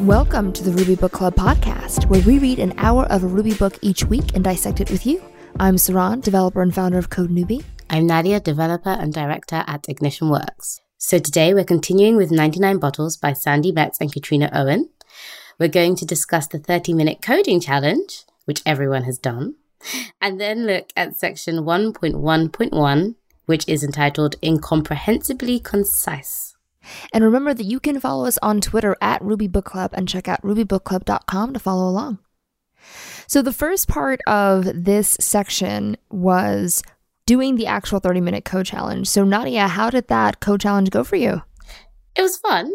Welcome to the Ruby Book Club podcast, where we read an hour of a Ruby book each week and dissect it with you. I'm Saron, developer and founder of Code Newbie. I'm Nadia, developer and director at Ignition Works. So today we're continuing with 99 Bottles by Sandi Metz and Katrina Owen. We're going to discuss the 30 minute coding challenge, which everyone has done, and then look at section 1.1.1, which is entitled Incomprehensibly Concise. And remember that you can follow us on Twitter at Ruby Book Club and check out rubybookclub.com to follow along. So, the first part of this section was doing the actual 30 minute code challenge. So, Nadia, how did that code challenge go for you? It was fun.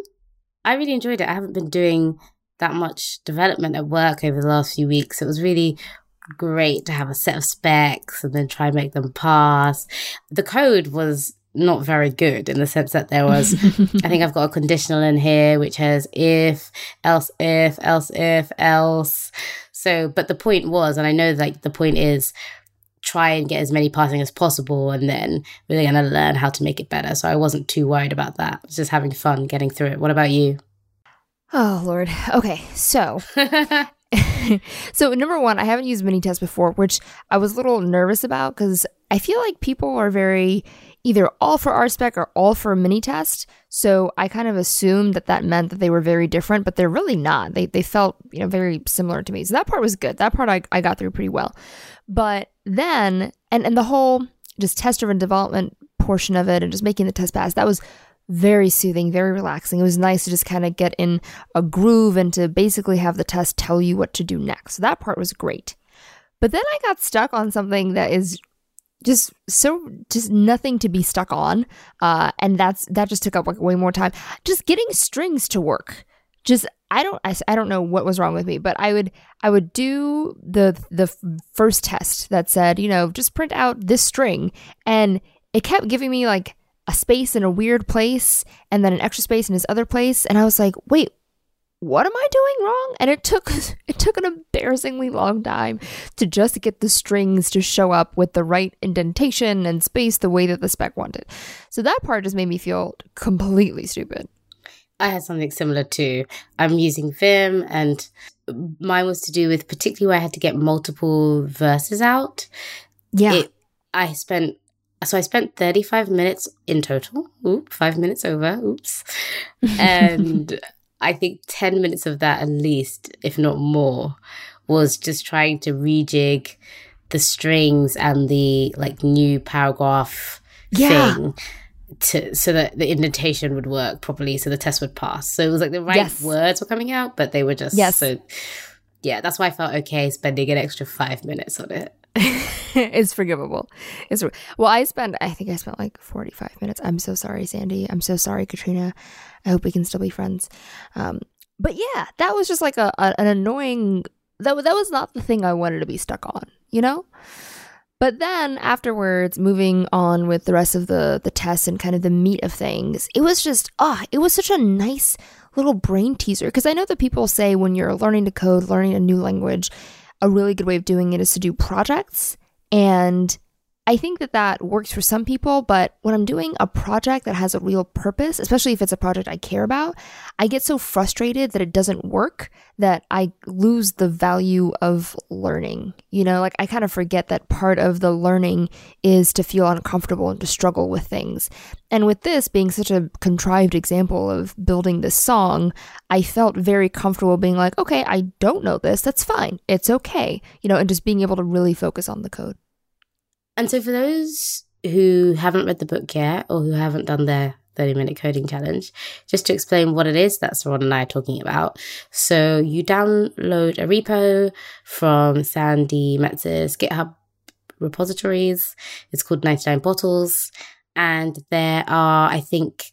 I really enjoyed it. I haven't been doing that much development at work over the last few weeks. It was really great to have a set of specs and then try and make them pass. The code was not very good in the sense that there was, I think I've got a conditional in here which has if, else if, else if, else. So, but the point was, and I know like the point is, try and get as many passing as possible and then we're going to learn how to make it better. So I wasn't too worried about that. I was just having fun getting through it. What about you? Oh, Lord. Okay. So. so number one, I haven't used Minitest before, which I was a little nervous about because I feel like people are very either all for RSpec or all for a Minitest. So I kind of assumed that that meant that they were very different, but they're really not. They, they felt, you know, very similar to me. So that part was good. That part I, I got through pretty well. But then, and, and the whole just test driven development portion of it and just making the test pass, that was very soothing, very relaxing. It was nice to just kind of get in a groove and to basically have the test tell you what to do next. So that part was great. But then I got stuck on something that is just so just nothing to be stuck on uh and that's that just took up like way more time. Just getting strings to work. Just i don't I, I don't know what was wrong with me but i would i would do the the first test that said you know just print out this string and it kept giving me like a space in a weird place and then an extra space in this other place and i was like wait what am I doing wrong? And it took it took an embarrassingly long time to just get the strings to show up with the right indentation and space the way that the spec wanted. So that part just made me feel completely stupid. I had something similar too. I'm using Vim and mine was to do with particularly where I had to get multiple verses out. Yeah. It, I spent so I spent 35 minutes in total. Oop, five minutes over. Oops. And I think 10 minutes of that at least, if not more, was just trying to rejig the strings and the like new paragraph yeah. thing to so that the indentation would work properly so the test would pass. So it was like the right yes. words were coming out, but they were just yes. so yeah, that's why I felt okay spending an extra five minutes on it. it's forgivable. It's well, I spent. I think I spent like forty-five minutes. I'm so sorry, Sandi. I'm so sorry, Katrina. I hope we can still be friends. Um, but yeah, that was just like a, a an annoying. That that was not the thing I wanted to be stuck on. You know. But then afterwards, moving on with the rest of the the tests and kind of the meat of things, it was just ah, oh, it was such a nice little brain teaser because I know that people say when you're learning to code, learning a new language a really good way of doing it is to do projects. And I think that that works for some people, but when I'm doing a project that has a real purpose, especially if it's a project I care about, I get so frustrated that it doesn't work that I lose the value of learning. You know, like I kind of forget that part of the learning is to feel uncomfortable and to struggle with things. And with this being such a contrived example of building this song, I felt very comfortable being like, okay, I don't know this. That's fine. It's okay. You know, and just being able to really focus on the code. And so, for those who haven't read the book yet or who haven't done their 30 minute coding challenge, just to explain what it is that's Ron and I are talking about. So, you download a repo from Sandi Metz's GitHub repositories. It's called 99 Bottles. And there are, I think,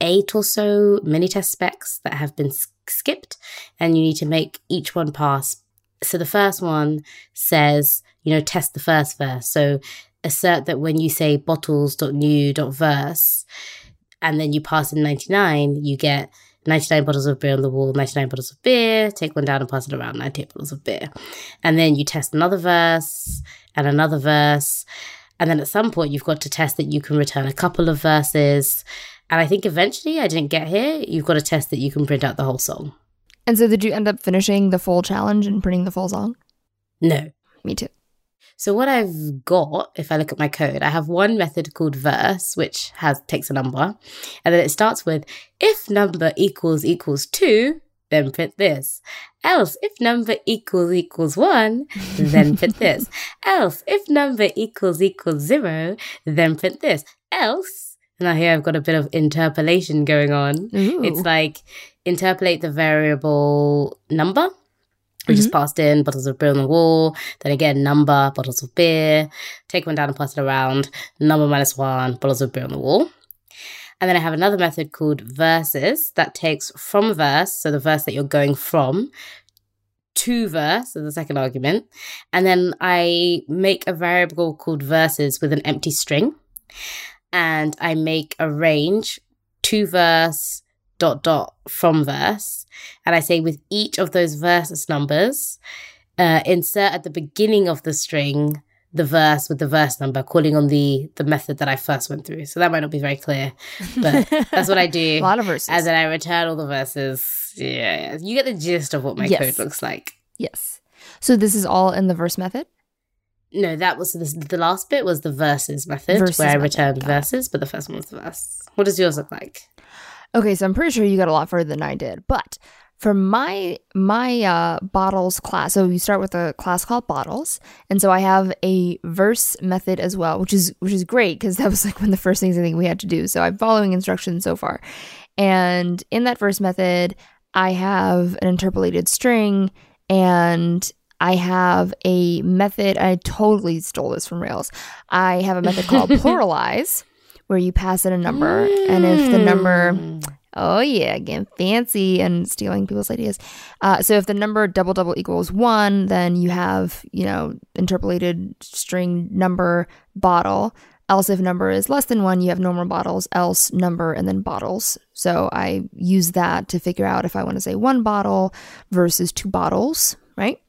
eight or so Minitest specs that have been skipped, and you need to make each one pass. So, the first one says, you know, test the first verse. So assert that when you say bottles.new.verse and then you pass in 99, you get 99 bottles of beer on the wall, 99 bottles of beer, take one down and pass it around, 98 bottles of beer. And then you test another verse and another verse. And then at some point, you've got to test that you can return a couple of verses. And I think eventually, I didn't get here, you've got to test that you can print out the whole song. And so, did you end up finishing the full challenge and printing the full song? No. Me too. So what I've got, if I look at my code, I have one method called verse, which has takes a number, and then it starts with if number equals equals two, then print this. Else, if number equals equals one, then print this. Else, if number equals equals zero, then print this. Else, now here I've got a bit of interpolation going on. Ooh. It's like interpolate the variable number we just mm-hmm. passed in bottles of beer on the wall. Then again, number, bottles of beer. Take one down and pass it around. Number minus one, bottles of beer on the wall. And then I have another method called verses that takes from verse, so the verse that you're going from, to verse, so the second argument. And then I make a variable called verses with an empty string. And I make a range to verse, dot dot from verse. And I say with each of those verses numbers, uh, insert at the beginning of the string the verse with the verse number, calling on the the method that I first went through. So that might not be very clear, but that's what I do. a lot of verses. And then I return all the verses. Yeah, you get the gist of what my Yes. code looks like. yes. So, this is all in the verse method? No, that was the, the last bit was the verses method Verses where I returned verses, but the first one was the verse. What does yours look like? Okay, so I'm pretty sure you got a lot further than I did. But for my my uh, bottles class, so you start with a class called bottles, and so I have a verse method as well, which is which is great because that was like one of the first things I think we had to do. So I'm following instructions so far, and in that verse method, I have an interpolated string and. I have a method, I totally stole this from Rails. I have a method called pluralize, where you pass in a number, and if the number Mm. Oh yeah, getting fancy and stealing people's ideas. Uh, so if the number double double equals one, then you have you know interpolated string number bottle. Else, if number is less than one, you have normal bottles. Else number and then bottles. So I use that to figure out if I want to say one bottle versus two bottles, right?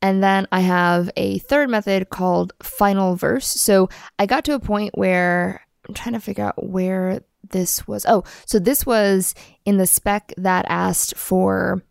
And then I have a third method called final verse. So I got to a point where I'm trying to figure out where this was. Oh, so this was in the spec that asked for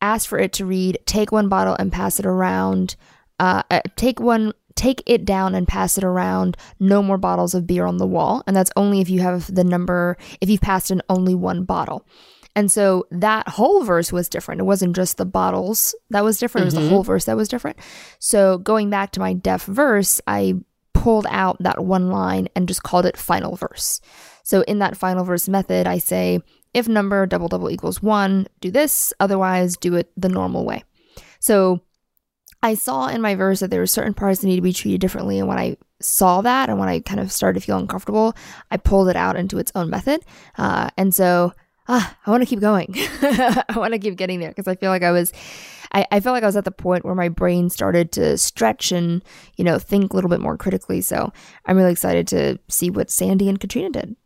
asked for it to read take one bottle and pass it around. Uh, uh, take one take it down and pass it around. No more bottles of beer on the wall, and that's only if you have the number if you've passed in only one bottle. And so that whole verse was different. It wasn't just the bottles that was different, it was the Mhm. whole verse that was different. So going back to my def verse, I pulled out that one line and just called it final verse. So in that final verse method, I say if number double double equals one, do this, otherwise do it the normal way. So I saw in my verse that there were certain parts that need to be treated differently. And when I saw that and when I kind of started to feel uncomfortable, I pulled it out into its own method. Uh, and so ah, I want to keep going. I want to keep getting there because I feel like I was, I, I felt like I was at the point where my brain started to stretch and, you know, think a little bit more critically. So I'm really excited to see what Sandi and Katrina did.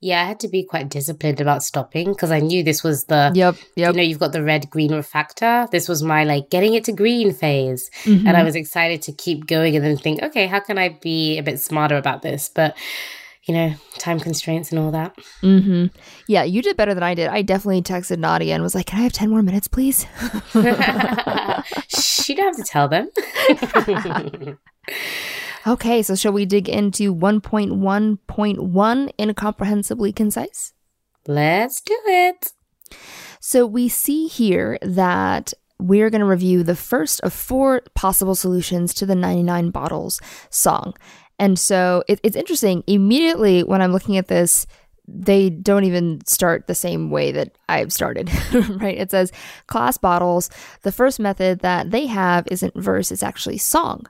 Yeah, I had to be quite disciplined about stopping because I knew this was the Yep. Yep. you know you've got the red green refactor. This was my like getting it to green phase, Mhm. and I was excited to keep going and then think, okay, how can I be a bit smarter about this? But you know, time constraints and all that. Mm-hmm. Yeah, you did better than I did. I definitely texted Nadia and was like, "Can I have ten more minutes, please?" Shh, you don't have to tell them. okay, so shall we dig into one point one point one incomprehensibly concise? Let's do it. So we see here that we're going to review the first of four possible solutions to the 99 bottles song. And so it, it's interesting. Immediately when I'm looking at this, they don't even start the same way that I've started, right? It says class bottles. The first method that they have isn't verse, it's actually song.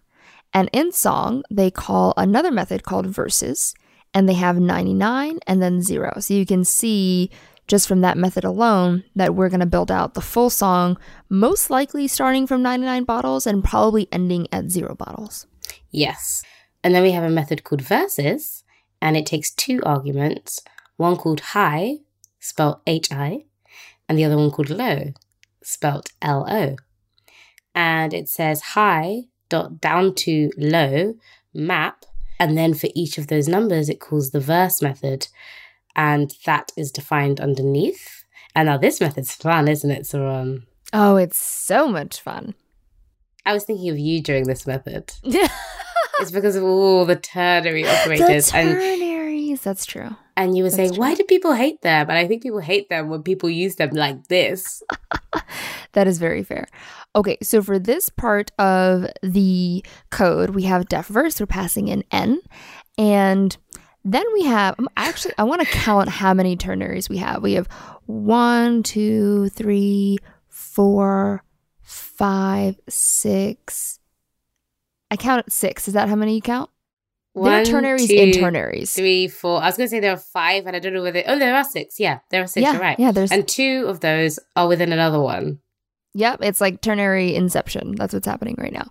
And in song, they call another method called verses, and they have 99 and then zero. So you can see just from that method alone that we're going to build out the full song, most likely starting from 99 bottles and probably ending at zero bottles. Yes. And then we have a method called verses, and it takes two arguments one called high, spelled H I, and the other one called low, spelled L O. And it says high dot down to low map, and then for each of those numbers, it calls the verse method, and that is defined underneath. And now this method's fun, isn't it, Saron? Oh, it's so much fun. I was thinking of you during this method. it's because of all the ternary operators. the ternaries, and, that's true. And you were that's saying, true. why do people hate them? And I think people hate them when people use them like this. that is very fair. Okay, so for this part of the code, we have def verse. We're passing in n, and then we have um, actually I want to count how many ternaries we have. We have one, two, three, four, five, six. I count six. Is that how many you count? One, there are ternaries two, and ternaries. Three, four. I was going to say there are five, and I don't know whether. Oh, there are six. Yeah, there are six. Yeah, you're right. Yeah, there's. And two of those are within another one. Yep, it's like ternary inception. That's what's happening right now.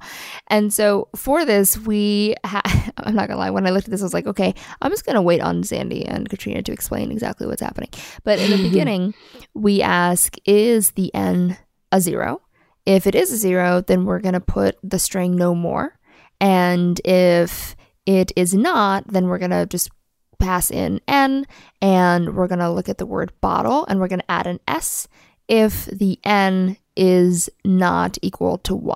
And so for this, we ha- I'm not gonna lie, when I looked at this, I was like, okay, I'm just gonna wait on Sandi and Katrina to explain exactly what's happening. But in the beginning, we ask, is the n a zero? If it is a zero, then we're gonna put the string no more. And if it is not, then we're gonna just pass in n and we're gonna look at the word bottle and we're gonna add an s if the n is not equal to 1.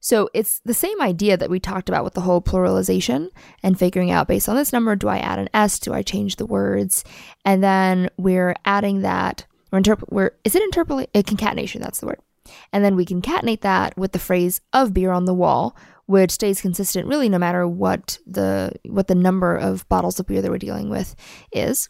So it's the same idea that we talked about with the whole pluralization and figuring out based on this number, do I add an S? Do I change the words? And then we're adding that, we're, interp- we're is it interpolation? Concatenation, that's the word. And then we concatenate that with the phrase of beer on the wall, which stays consistent really no matter what the what the number of bottles of beer that we're dealing with is.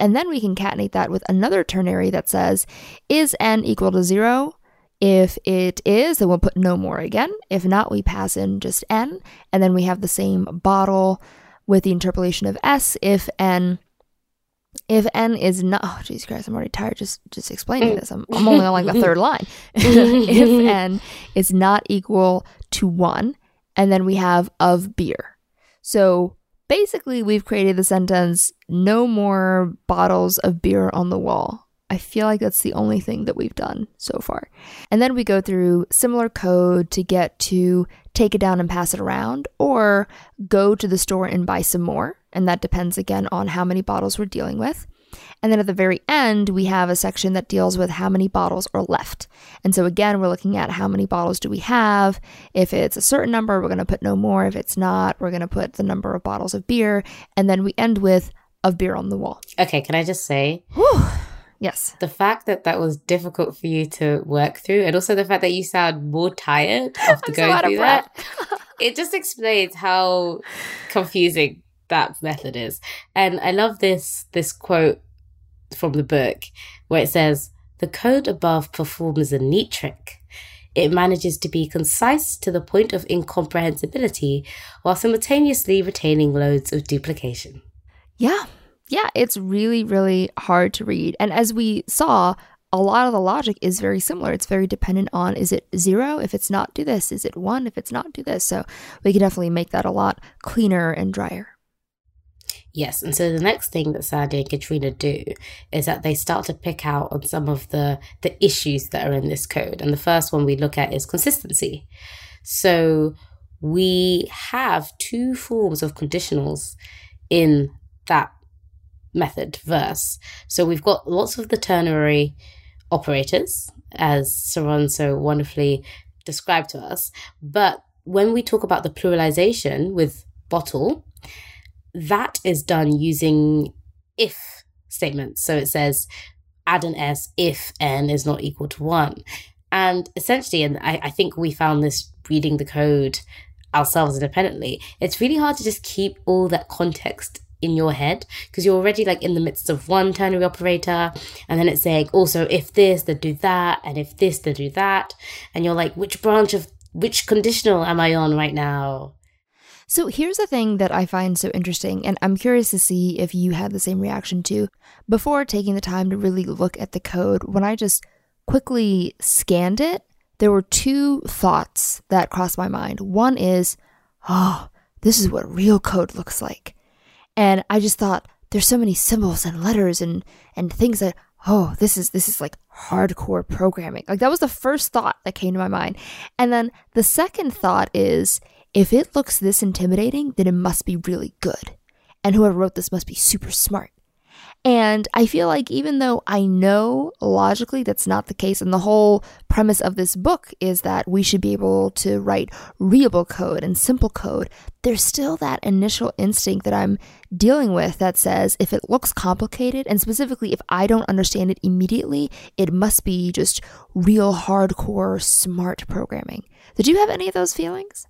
And then we concatenate that with another ternary that says, is n equal to zero? If it is, then we'll put no more again. If not, we pass in just n, and then we have the same bottle with the interpolation of s if n if n is not oh jesus christ i'm already tired just just explaining this i'm, I'm only on like the third line if n is not equal to 1 and then we have of beer so basically we've created the sentence no more bottles of beer on the wall I feel like that's the only thing that we've done so far. And then we go through similar code to get to take it down and pass it around, or go to the store and buy some more. And that depends again on how many bottles we're dealing with. And then at the very end, we have a section that deals with how many bottles are left. And so again, we're looking at how many bottles do we have. If it's a certain number, we're going to put no more. If it's not, we're going to put the number of bottles of beer. And then we end with of beer on the wall. Okay, can I just say? Whew Yes. The fact that that was difficult for you to work through, and also the fact that you sound more tired after going so through that, it just explains how confusing that method is. And I love this this quote from the book where it says, "The code above performs a neat trick." It manages to be concise to the point of incomprehensibility while simultaneously retaining loads of duplication. Yeah, yeah, it's really, really hard to read. And as we saw, a lot of the logic is very similar. It's very dependent on is it zero? If it's not, do this. Is it one? If it's not, do this. So we can definitely make that a lot cleaner and drier. Yes, and so the next thing that Sandi and Katrina do is that they start to pick out on some of the the issues that are in this code. And the first one we look at is consistency. So we have two forms of conditionals in that method verse. So we've got lots of the ternary operators, as Saron so wonderfully described to us. But when we talk about the pluralization with bottle, that is done using if statements. So it says add an S if n is not equal to one. And essentially, and I, I think we found this reading the code ourselves independently, it's really hard to just keep all that context in your head because you're already like in the midst of one ternary operator and then it's saying also if this then do that and if this then do that and you're like which branch of which conditional am i on right now so here's the thing that I find so interesting, and I'm curious to see if you had the same reaction too. Before taking the time to really look at the code, when I just quickly scanned it, there were two thoughts that crossed my mind. One is, oh, this is what real code looks like. And I just thought there's so many symbols and letters and and things that oh, this is this is like hardcore programming. Like that was the first thought that came to my mind. And then the second thought is if it looks this intimidating, then it must be really good. And whoever wrote this must be super smart. And I feel like even though I know logically that's not the case, and the whole premise of this book is that we should be able to write readable code and simple code, there's still that initial instinct that I'm dealing with that says if it looks complicated, and specifically if I don't understand it immediately, it must be just real hardcore smart programming. Did you have any of those feelings?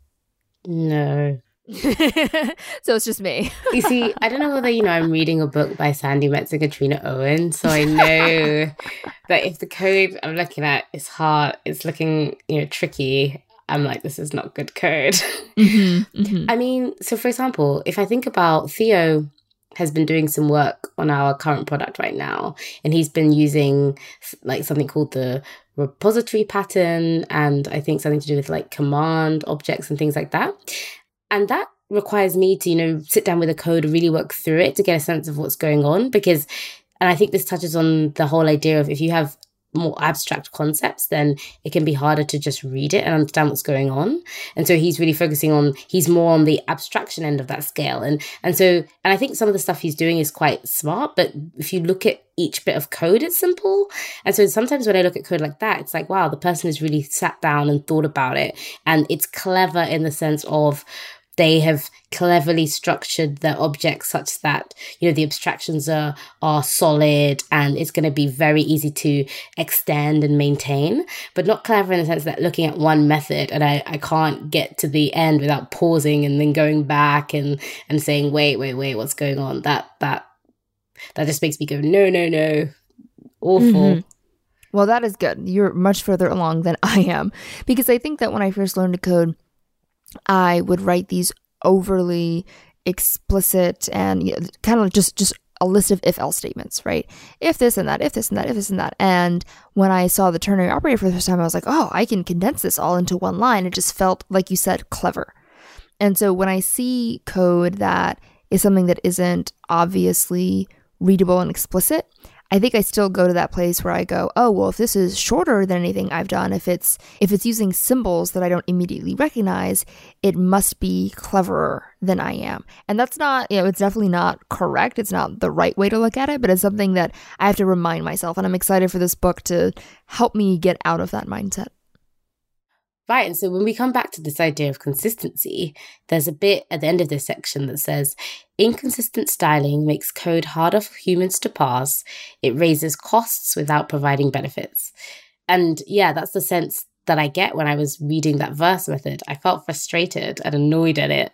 No. so it's just me. you see, I don't know whether you know I'm reading a book by Sandi Metz and Katrina Owen, so I know that if the code I'm looking at is hard, it's looking you know tricky. I'm like, this is not good code. Mm-hmm, mm-hmm. I mean, so for example, if I think about Theo has been doing some work on our current product right now, and he's been using like something called the repository pattern, and I think something to do with like command objects and things like that. And that requires me to, you know, sit down with the code, really work through it to get a sense of what's going on. Because, and I think this touches on the whole idea of if you have more abstract concepts, then it can be harder to just read it and understand what's going on. And so he's really focusing on he's more on the abstraction end of that scale. And and so and I think some of the stuff he's doing is quite smart, but if you look at each bit of code, it's simple. And so sometimes when I look at code like that, it's like, wow, the person has really sat down and thought about it. And it's clever in the sense of they have cleverly structured the objects such that you know the abstractions are are solid and it's going to be very easy to extend and maintain but not clever in the sense that looking at one method and I, I can't get to the end without pausing and then going back and and saying wait wait wait what's going on? That that that just makes me go no no no. Awful. Mm-hmm. well that is good. You're much further along than i am because i think that when i first learned to code I would write these overly explicit and you know, kind of just just a list of if else statements, right? If this and that, if this and that, if this and that. And when I saw the ternary operator for the first time, I was like, oh, I can condense this all into one line. It just felt, like you said, clever. And so when I see code that is something that isn't obviously readable and explicit, I think I still go to that place where I go, oh, well, if this is shorter than anything I've done, if it's if it's using symbols that I don't immediately recognize, it must be cleverer than I am. And that's not, you know, it's definitely not correct. It's not the right way to look at it, but it's something that I have to remind myself. And I'm excited for this book to help me get out of that mindset. Right. And so when we come back to this idea of consistency, there's a bit at the end of this section that says inconsistent styling makes code harder for humans to parse. It raises costs without providing benefits. And yeah, that's the sense that I get when I was reading that verse method. I felt frustrated and annoyed at it.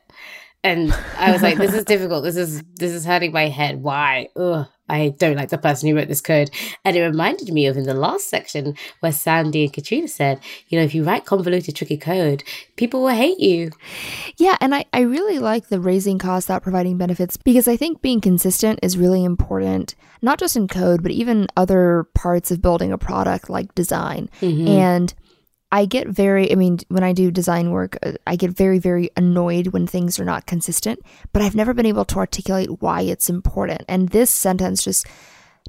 And I was like, this is difficult. This is this is hurting my head. Why? Ugh. I don't like the person who wrote this code. And it reminded me of in the last section where Sandi and Katrina said, you know, if you write convoluted, tricky code, people will hate you. Yeah. And I, I really like the raising costs without providing benefits because I think being consistent is really important, not just in code, but even other parts of building a product like design. Mm-hmm. And I get very, I mean, when I do design work, uh, I get very, very annoyed when things are not consistent, but I've never been able to articulate why it's important. And this sentence just,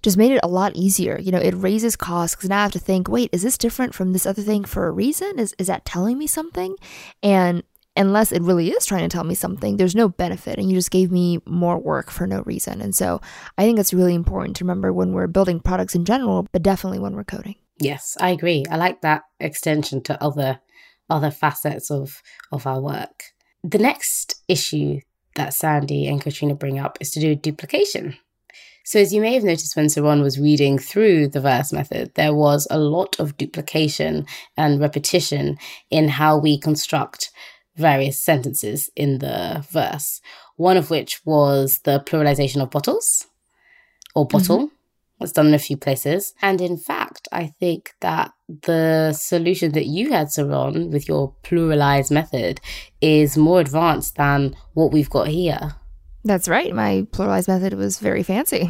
just made it a lot easier. You know, it raises costs because now I have to think, wait, is this different from this other thing for a reason? Is, is that telling me something? And unless it really is trying to tell me something, there's no benefit. And you just gave me more work for no reason. And so I think it's really important to remember when we're building products in general, but definitely when we're coding. Yes, I agree. I like that extension to other other facets of of our work. The next issue that Sandi and Katrina bring up is to do with duplication. So, as you may have noticed when Saron was reading through the verse method, there was a lot of duplication and repetition in how we construct various sentences in the verse. One of which was the pluralization of bottles or bottle. Mm-hmm. It's done in a few places. And in fact, I think that the solution that you had, Saron, with your pluralized method is more advanced than what we've got here. That's right. My pluralized method was very fancy.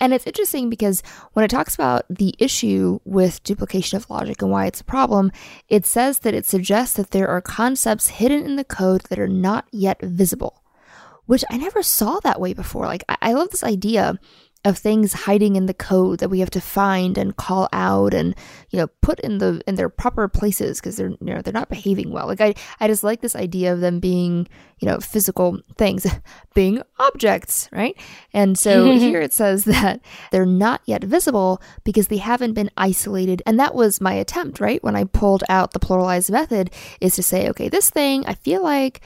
and it's interesting because when it talks about the issue with duplication of logic and why it's a problem, it says that it suggests that there are concepts hidden in the code that are not yet visible, which I never saw that way before. Like, I, I love this idea of things hiding in the code that we have to find and call out and you know put in the in their proper places because they're you know they're not behaving well. Like i i just like this idea of them being you know physical things being objects right? And so mm-hmm. here it says that they're not yet visible because they haven't been isolated. And that was my attempt right when i pulled out the pluralized method is to say okay this thing i feel like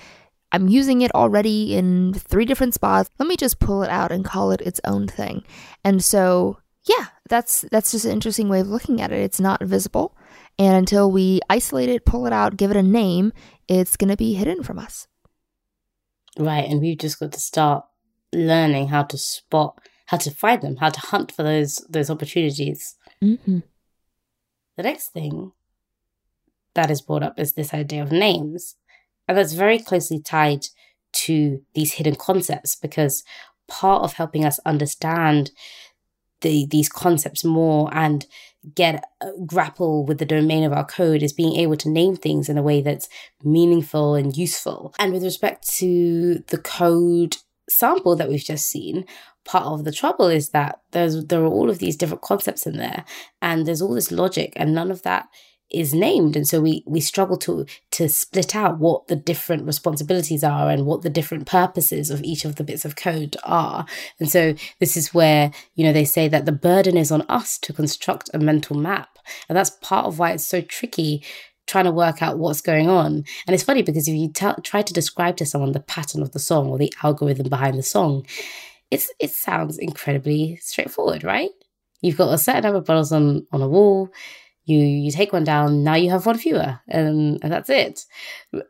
I'm using it already in three different spots. Let me just pull it out and call it its own thing. And so, yeah, that's that's just an interesting way of looking at it. It's not visible, and until we isolate it, pull it out, give it a name, it's going to be hidden from us. Right, and we've just got to start learning how to spot, how to find them, how to hunt for those those opportunities. Mm-hmm. The next thing that is brought up is this idea of names. And that's very closely tied to these hidden concepts because part of helping us understand the, these concepts more and get uh, grapple with the domain of our code is being able to name things in a way that's meaningful and useful. And with respect to the code sample that we've just seen, part of the trouble is that there's there are all of these different concepts in there and there's all this logic and none of that is named. And so we we struggle to to split out what the different responsibilities are and what the different purposes of each of the bits of code are. And so this is where you know they say that the burden is on us to construct a mental map. And that's part of why it's so tricky trying to work out what's going on. And it's funny because if you t- try to describe to someone the pattern of the song or the algorithm behind the song it's it sounds incredibly straightforward right? You've got a certain number of bottles on on a wall you you take one down now you have one fewer and, and that's it.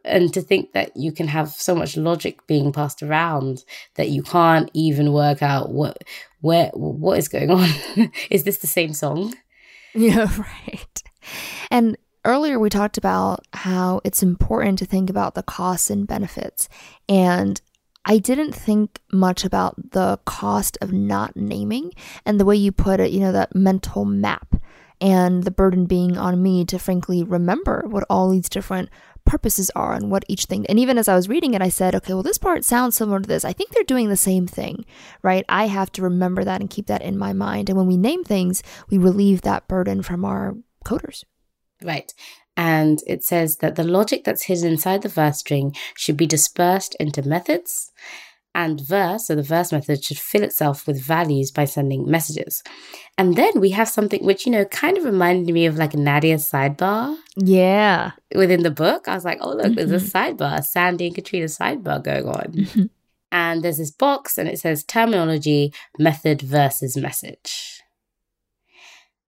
And to think that you can have so much logic being passed around that you can't even work out what where what is going on. Is this the same song? Yeah right. And earlier we talked about how it's important to think about the costs and benefits. And I didn't think much about the cost of not naming and the way you put it, you know, that mental map and the burden being on me to frankly remember what all these different purposes are and what each thing and even as i was reading it i said okay well this part sounds similar to this. I think they're doing the same thing right? I have to remember that and keep that in my mind. And when we name things we relieve that burden from our coders. Right. And it says that the logic that's hidden inside the verse string should be dispersed into methods and verse, so the verse method, should fill itself with values by sending messages. And then we have something which, you know, kind of reminded me of like Nadia's sidebar. Yeah. Within the book, I was like, oh, look, mm-hmm. there's a mm-hmm. sidebar, Sandi and Katrina's sidebar going on. Mm-hmm. And there's this box and it says terminology, method versus message.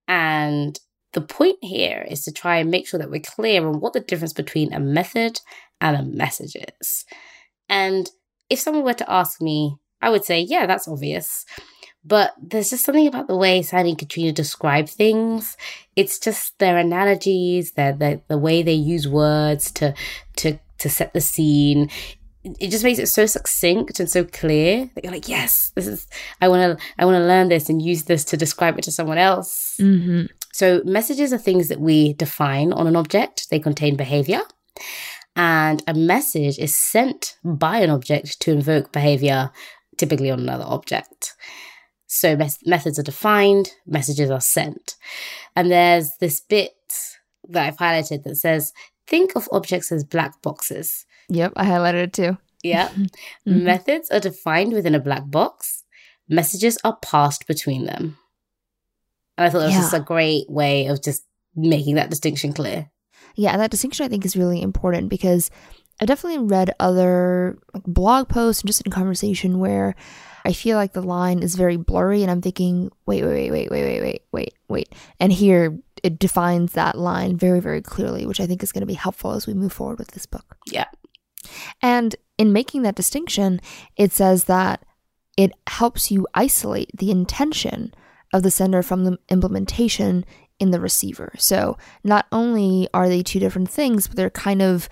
And the point here is to try and make sure that we're clear on what the difference between a method and a message is. And if someone were to ask me, I would say, yeah, that's obvious. But there's just something about the way Sandi and Katrina describe things. It's just their analogies, their, the the way they use words to to to set the scene. It just makes it so succinct and so clear that you're like, yes, this is. I want to. I want to learn this and use this to describe it to someone else. Mm-hmm. So messages are things that we define on an object. They contain behavior and a message is sent by an object to invoke behavior, typically on another object. So methods are defined, messages are sent. And there's this bit that I've highlighted that says, think of objects as black boxes. Yep, I highlighted it too. Yeah. mm-hmm. Methods are defined within a black box, messages are passed between them. And I thought that was yeah. just a great way of just making that distinction clear yeah, that distinction I think is really important because I've definitely read other like, blog posts and just in conversation where I feel like the line is very blurry and I'm thinking, wait, wait, wait, wait, wait, wait, wait, wait, wait. And here it defines that line very, very clearly, which I think is going to be helpful as we move forward with this book. Yeah. And in making that distinction, it says that it helps you isolate the intention of the sender from the implementation in the receiver. So not only are they two different things, but they're kind of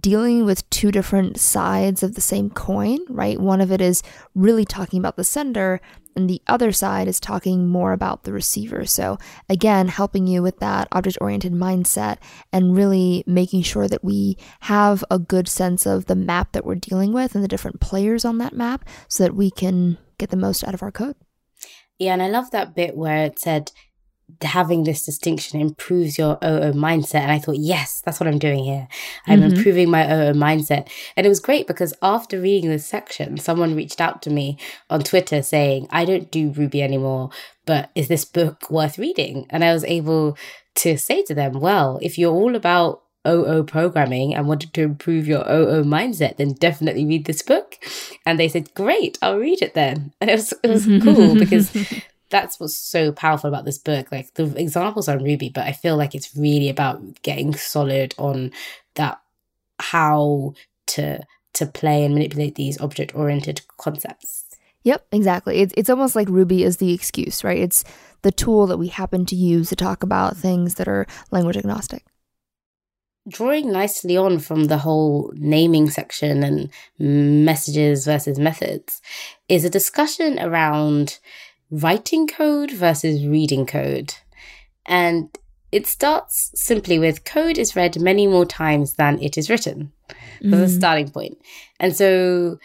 dealing with two different sides of the same coin, right? One of it is really talking about the sender, and the other side is talking more about the receiver. So, again, helping you with that object oriented mindset and really making sure that we have a good sense of the map that we're dealing with and the different players on that map so that we can get the most out of our code. Yeah, and I love that bit where it said having this distinction improves your OO mindset. And I thought, yes, that's what I'm doing here. I'm mm-hmm. improving my OO mindset. And it was great because after reading this section, someone reached out to me on Twitter saying, I don't do Ruby anymore, but is this book worth reading? And I was able to say to them, well, if you're all about OO programming and wanted to improve your OO mindset, then definitely read this book. And they said, Great, I'll read it then. And it was it was cool because that's what's so powerful about this book. Like the examples on Ruby, but I feel like it's really about getting solid on that how to to play and manipulate these object oriented concepts. Yep, exactly. It's it's almost like Ruby is the excuse, right? It's the tool that we happen to use to talk about things that are language agnostic. Drawing nicely on from the whole naming section and messages versus methods is a discussion around writing code versus reading code. And it starts simply with code is read many more times than it is written. Mm-hmm. That's a starting point. And so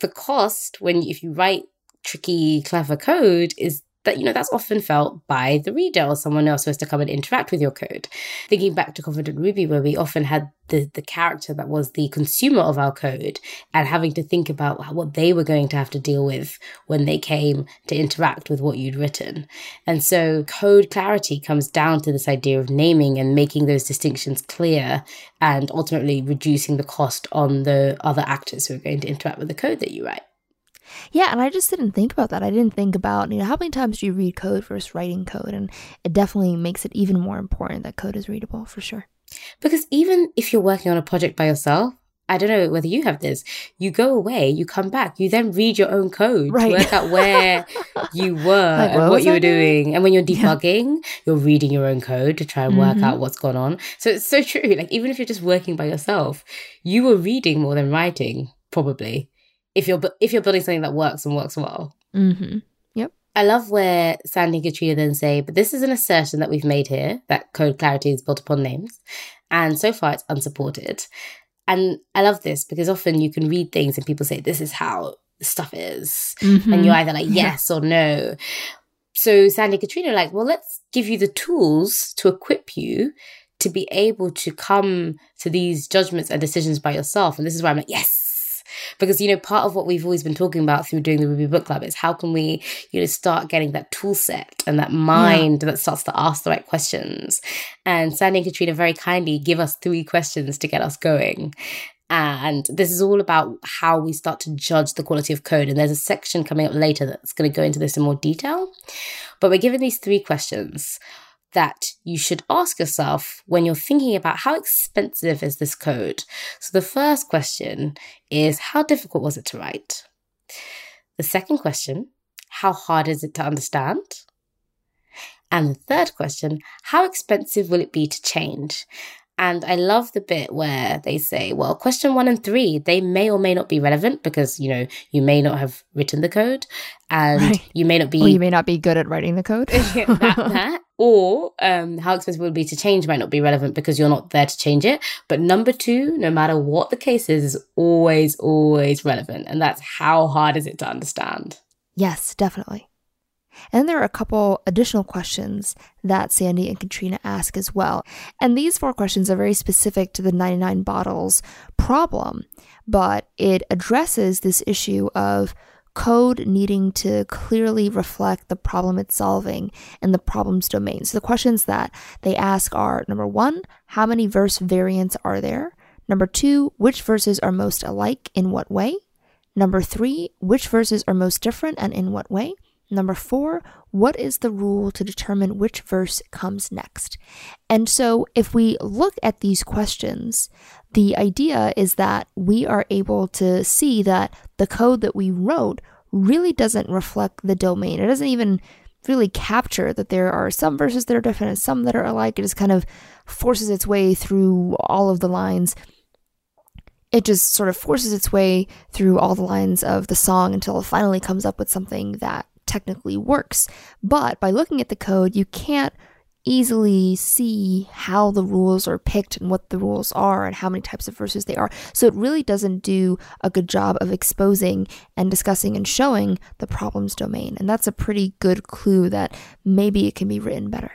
the cost when if you write tricky, clever code is that you know that's often felt by the reader or someone else supposed to come and interact with your code. Thinking back to confident ruby where we often had the the character that was the consumer of our code and having to think about what they were going to have to deal with when they came to interact with what you'd written. And so code clarity comes down to this idea of naming and making those distinctions clear and ultimately reducing the cost on the other actors who are going to interact with the code that you write yeah, and I just didn't think about that. I didn't think about, you know, how many times do you read code versus writing code? And it definitely makes it even more important that code is readable for sure. Because even if you're working on a project by yourself, I don't know whether you have this. You go away, you come back, you then read your own code right. to work out where you were like, and what, what you were doing? doing? And when you're debugging, yeah. you're reading your own code to try and work mm-hmm. out what's gone on. So it's so true. Like even if you're just working by yourself, you were reading more than writing, probably if you're if you're building something that works and works well. Mm-hmm. Yep. I love where Sandi and Katrina then say, but this is an assertion that we've made here that code clarity is built upon names, and so far it's unsupported. And I love this because often you can read things and people say this is how stuff is, mm-hmm. and you're either like yes or no. So Sandi and Katrina are like, well, let's give you the tools to equip you to be able to come to these judgments and decisions by yourself. And this is why I'm like, yes, because you know part of what we've always been talking about through doing the ruby book club is how can we you know start getting that tool set and that mind yeah. that starts to ask the right questions. And sandi and katrina very kindly give us three questions to get us going. And this is all about how we start to judge the quality of code. And there's a section coming up later that's going to go into this in more detail. But we're given these three questions that you should ask yourself when you're thinking about how expensive is this code. So the first question is how difficult was it to write? The second question, how hard is it to understand? And the third question, how expensive will it be to change? And I love the bit where they say, well, question one and three, they may or may not be relevant because, you know, you may not have written the code and right. you may not be. You may not be good at writing the code. that, that. Or um, how expensive it would be to change might not be relevant because you're not there to change it. But number two, no matter what the case is, is always, always relevant. And that's how hard is it to understand? Yes, definitely. And there are a couple additional questions that Sandi and Katrina ask as well. And these four questions are very specific to the 99 bottles problem, but it addresses this issue of code needing to clearly reflect the problem it's solving and the problem's domain. So the questions that they ask are number one, how many verse variants are there? Number two, which verses are most alike in what way? Number three, which verses are most different and in what way? Number four, what is the rule to determine which verse comes next? And so, if we look at these questions, the idea is that we are able to see that the code that we wrote really doesn't reflect the domain. It doesn't even really capture that there are some verses that are different and some that are alike. It just kind of forces its way through all of the lines. It just sort of forces its way through all the lines of the song until it finally comes up with something that technically works. But by looking at the code, you can't easily see how the rules are picked and what the rules are and how many types of verses they are. So it really doesn't do a good job of exposing and discussing and showing the problem's domain. And that's a pretty good clue that maybe it can be written better.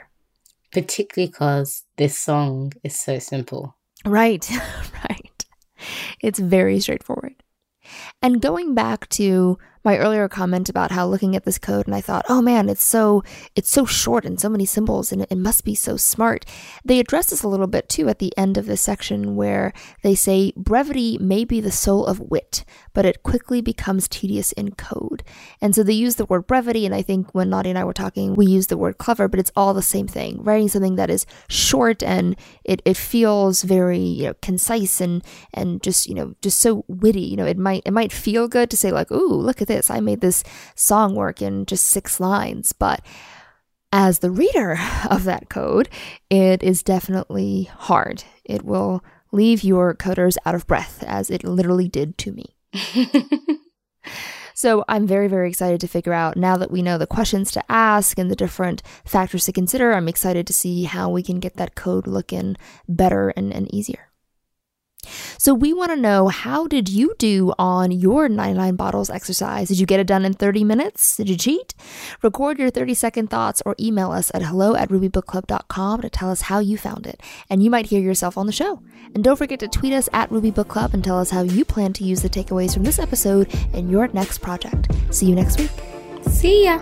Particularly because this song is so simple. Right, right. It's very straightforward. And going back to my earlier comment about how looking at this code and I thought, oh man, it's so it's so short and so many symbols and it must be so smart. They address this a little bit too at the end of this section where they say brevity may be the soul of wit, but it quickly becomes tedious in code. And so they use the word brevity, and I think when Nadia and I were talking, we use the word clever, but it's all the same thing. Writing something that is short and it, it feels very, you know, concise and and just, you know, just so witty. You know, it might it might feel good to say like, ooh, look at this this. I made this song work in just six lines. But as the reader of that code, it is definitely hard. It will leave your coders out of breath, as it literally did to me. So I'm very, very excited to figure out now that we know the questions to ask and the different factors to consider. I'm excited to see how we can get that code looking better and, and easier. So we want to know how did you do on your 99 bottles exercise? Did you get it done in 30 minutes? Did you cheat? Record your 30 second thoughts or email us at hello at rubybookclub.com to tell us how you found it. And you might hear yourself on the show. And don't forget to tweet us at Ruby Book Club and tell us how you plan to use the takeaways from this episode in your next project. See you next week. See ya.